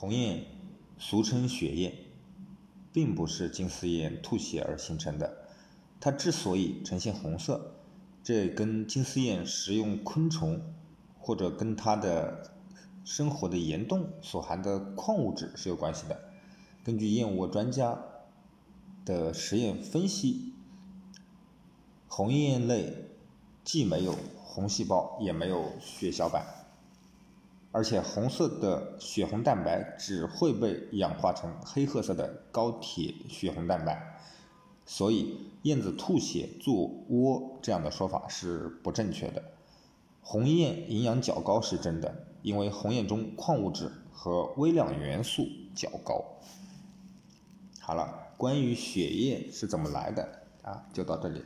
红雁俗称血燕，并不是金丝燕吐血而形成的。它之所以呈现红色，这跟金丝燕食用昆虫或者跟它的生活的岩洞所含的矿物质是有关系的。根据燕窝专家的实验分析，红燕类既没有红细胞，也没有血小板。而且红色的血红蛋白只会被氧化成黑褐色的高铁血红蛋白，所以燕子吐血做窝这样的说法是不正确的。红燕营养较高是真的，因为红燕中矿物质和微量元素较高。好了，关于血液是怎么来的啊，就到这里。